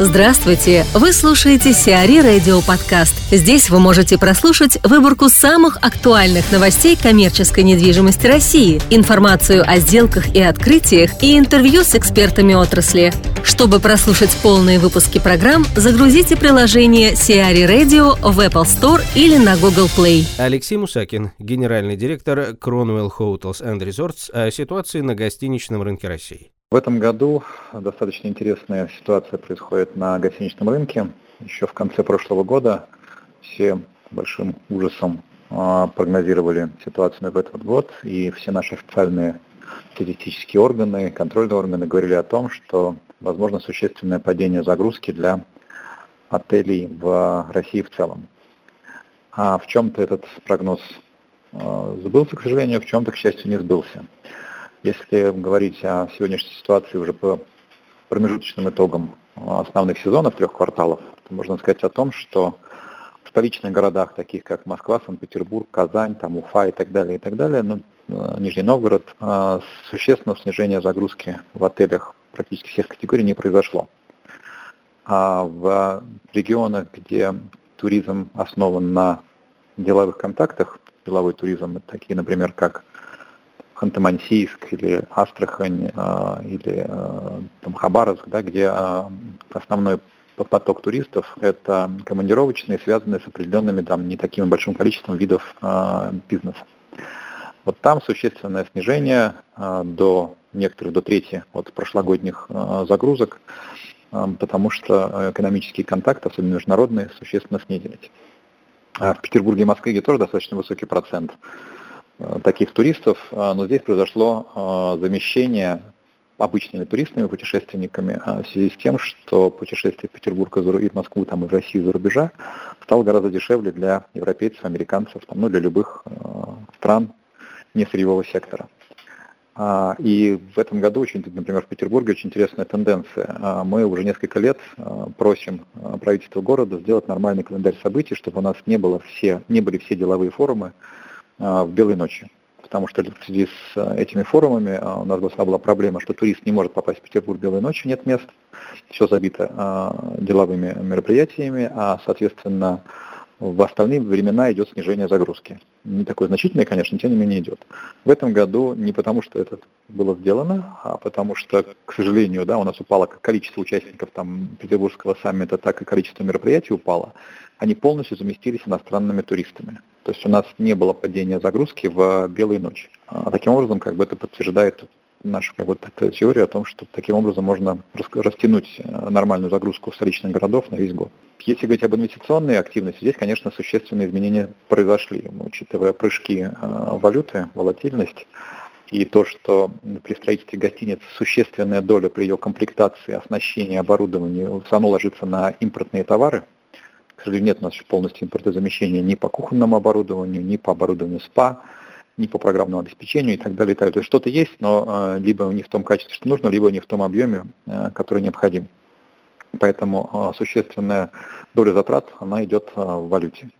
Здравствуйте! Вы слушаете Сиари Радио Подкаст. Здесь вы можете прослушать выборку самых актуальных новостей коммерческой недвижимости России, информацию о сделках и открытиях и интервью с экспертами отрасли. Чтобы прослушать полные выпуски программ, загрузите приложение Сиари Radio в Apple Store или на Google Play. Алексей Мусакин, генеральный директор Cronwell Hotels and Resorts о ситуации на гостиничном рынке России. В этом году достаточно интересная ситуация происходит на гостиничном рынке. Еще в конце прошлого года все большим ужасом а, прогнозировали ситуацию в этот год, и все наши официальные статистические органы, контрольные органы говорили о том, что возможно существенное падение загрузки для отелей в России в целом. А в чем-то этот прогноз а, сбылся, к сожалению, в чем-то, к счастью, не сбылся. Если говорить о сегодняшней ситуации уже по промежуточным итогам основных сезонов трех кварталов, то можно сказать о том, что в столичных городах, таких как Москва, Санкт-Петербург, Казань, там, Уфа и так далее, и так далее, ну, э, Нижний Новгород, э, существенного снижения загрузки в отелях практически всех категорий не произошло. А в регионах, где туризм основан на деловых контактах, деловой туризм, такие, например, как Ханты-Мансийск или Астрахань а, или а, там, Хабаровск, да, где а, основной поток туристов это командировочные, связанные с определенными там не таким большим количеством видов бизнеса. Вот там существенное снижение до некоторых до трети от прошлогодних загрузок, потому что экономические контакты, особенно международные, существенно снизились. В Петербурге и Москве тоже достаточно высокий процент Э, таких туристов, э, но здесь произошло э, замещение обычными туристами, путешественниками, в связи с тем, что путешествие в Петербург и в Москву, там, и в Россию за рубежа стало гораздо дешевле для европейцев, американцев, там, ну, для любых стран несырьевого сектора. А, и в этом году, очень, например, в Петербурге очень интересная тенденция. А, мы уже несколько лет просим правительство города сделать нормальный календарь событий, чтобы у нас не, было все, не были все деловые форумы, в белой ночи. Потому что в связи с а, этими форумами а, у нас была проблема, что турист не может попасть в Петербург белой ночью, нет мест, все забито деловыми мероприятиями, а, соответственно, в остальные времена идет снижение загрузки. Не такое значительное, конечно, тем не менее идет. В этом году не потому, что это было сделано, а потому что, к сожалению, да, у нас упало количество участников там, Петербургского саммита, так и количество мероприятий упало. Они полностью заместились иностранными туристами. То есть у нас не было падения загрузки в белые ночи. А таким образом, как бы это подтверждает нашу как бы, теорию о том, что таким образом можно растянуть э, нормальную загрузку столичных городов на весь год. Если говорить об инвестиционной активности, здесь, конечно, существенные изменения произошли, учитывая прыжки э, валюты, волатильность, и то, что при строительстве гостиниц существенная доля при ее комплектации, оснащении, оборудовании все равно ложится на импортные товары, к сожалению, нет у нас еще полностью импортозамещения ни по кухонному оборудованию, ни по оборудованию СПА, ни по программному обеспечению и так далее. И так далее. То есть что-то есть, но э, либо не в том качестве, что нужно, либо не в том объеме, э, который необходим. Поэтому э, существенная доля затрат, она идет в валюте.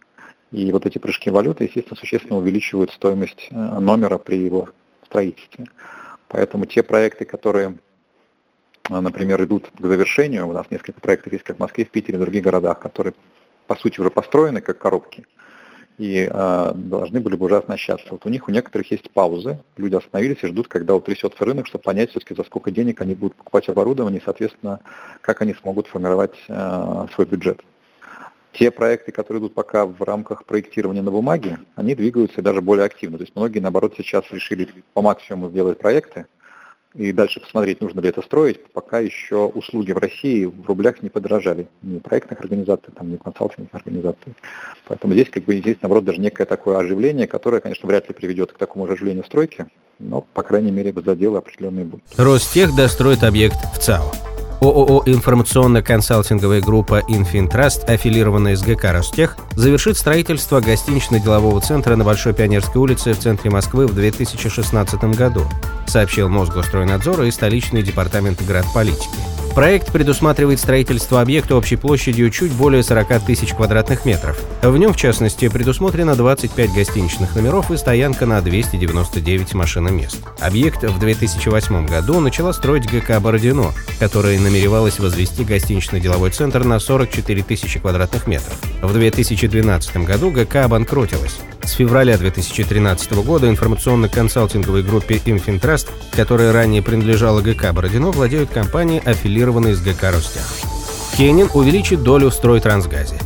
И вот эти прыжки валюты, естественно, существенно увеличивают стоимость номера при его строительстве. Поэтому те проекты, которые например, идут к завершению. У нас несколько проектов есть как в Москве, в Питере, в других городах, которые по сути, уже построены как коробки и э, должны были бы уже оснащаться. Вот у них у некоторых есть паузы, люди остановились и ждут, когда утрясется рынок, чтобы понять все-таки, за сколько денег они будут покупать оборудование и, соответственно, как они смогут формировать э, свой бюджет. Те проекты, которые идут пока в рамках проектирования на бумаге, они двигаются даже более активно. То есть многие, наоборот, сейчас решили по максимуму сделать проекты, и дальше посмотреть, нужно ли это строить, пока еще услуги в России в рублях не подорожали. Ни проектных организаций, там, ни консалтинговых организаций. Поэтому здесь, как бы, здесь, наоборот, даже некое такое оживление, которое, конечно, вряд ли приведет к такому оживлению стройки, но, по крайней мере, заделы определенные будут. Ростех достроит объект в ЦАО. ООО «Информационно-консалтинговая группа «Инфинтраст», аффилированная с ГК «Ростех», завершит строительство гостинично-делового центра на Большой Пионерской улице в центре Москвы в 2016 году. сообщил Мосгостройнадзора и столичный департамент градполитики. Проект предусматривает строительство объекта общей площадью чуть более 40 тысяч квадратных метров. В нем, в частности, предусмотрено 25 гостиничных номеров и стоянка на 299 машиномест. Объект в 2008 году начала строить ГК «Бородино», которая намеревалась возвести гостинично-деловой центр на 44 тысячи квадратных метров. В 2012 году ГК обанкротилась. С февраля 2013 года информационно-консалтинговой группе «Инфинтраст», которая ранее принадлежала ГК «Бородино», владеют компании, аффилированные с ГК «Ростех». Кенин увеличит долю в стройтрансгазе.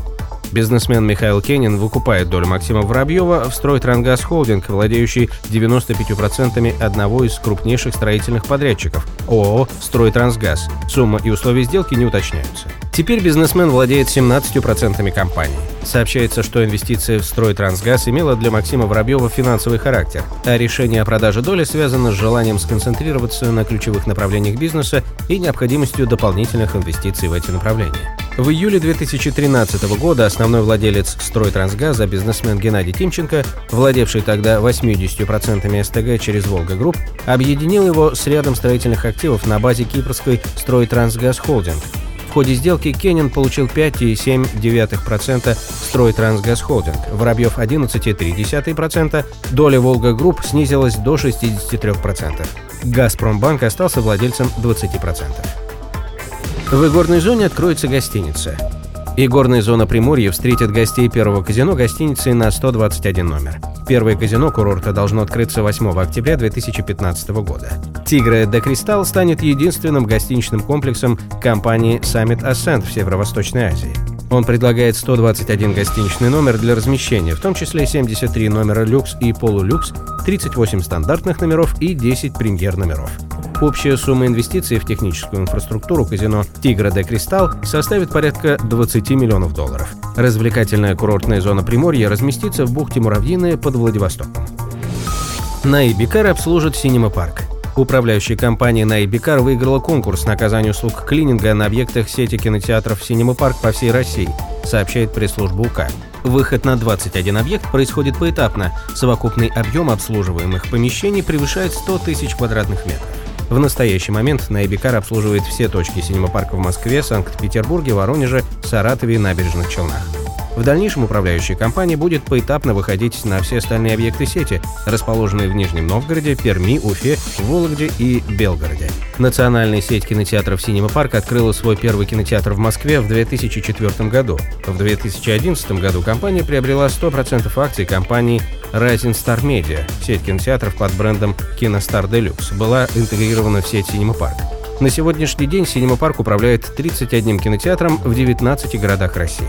Бизнесмен Михаил Кенин выкупает долю Максима Воробьева в Стройтрангаз Холдинг, владеющий 95% одного из крупнейших строительных подрядчиков – ООО «Стройтрансгаз». Сумма и условия сделки не уточняются. Теперь бизнесмен владеет 17% компании. Сообщается, что инвестиция в Стройтрансгаз имела для Максима Воробьева финансовый характер, а решение о продаже доли связано с желанием сконцентрироваться на ключевых направлениях бизнеса и необходимостью дополнительных инвестиций в эти направления. В июле 2013 года основной владелец Стройтрансгаза, бизнесмен Геннадий Тимченко, владевший тогда 80% СТГ через Волга Групп, объединил его с рядом строительных активов на базе кипрской Стройтрансгаз Холдинг. В ходе сделки Кенин получил 5,7% Стройтрансгаз Холдинг, Воробьев 11,3%, доля Волга Групп снизилась до 63%. Газпромбанк остался владельцем 20%. В игорной зоне откроется гостиница. Игорная зона Приморья встретит гостей первого казино гостиницей на 121 номер. Первое казино курорта должно открыться 8 октября 2015 года. «Тигра де Кристалл» станет единственным гостиничным комплексом компании Summit Ascent в Северо-Восточной Азии. Он предлагает 121 гостиничный номер для размещения, в том числе 73 номера люкс и полулюкс, 38 стандартных номеров и 10 премьер номеров. Общая сумма инвестиций в техническую инфраструктуру казино «Тигра де Кристалл» составит порядка 20 миллионов долларов. Развлекательная курортная зона Приморья разместится в бухте Муравьиная под Владивостоком. Наибикар обслужит Синема Парк. Управляющая компания Наибикар выиграла конкурс на оказание услуг клининга на объектах сети кинотеатров Синема Парк по всей России, сообщает пресс-служба УК. Выход на 21 объект происходит поэтапно. Совокупный объем обслуживаемых помещений превышает 100 тысяч квадратных метров. В настоящий момент Найбикар обслуживает все точки синема-парка в Москве, Санкт-Петербурге, Воронеже, Саратове и Набережных Челнах. В дальнейшем управляющая компания будет поэтапно выходить на все остальные объекты сети, расположенные в Нижнем Новгороде, Перми, Уфе, Вологде и Белгороде. Национальная сеть кинотеатров «Синема Парк» открыла свой первый кинотеатр в Москве в 2004 году. В 2011 году компания приобрела 100% акций компании Rising Star Media. Сеть кинотеатров под брендом Киностар Deluxe была интегрирована в сеть «Синема Парк». На сегодняшний день «Синема Парк» управляет 31 кинотеатром в 19 городах России.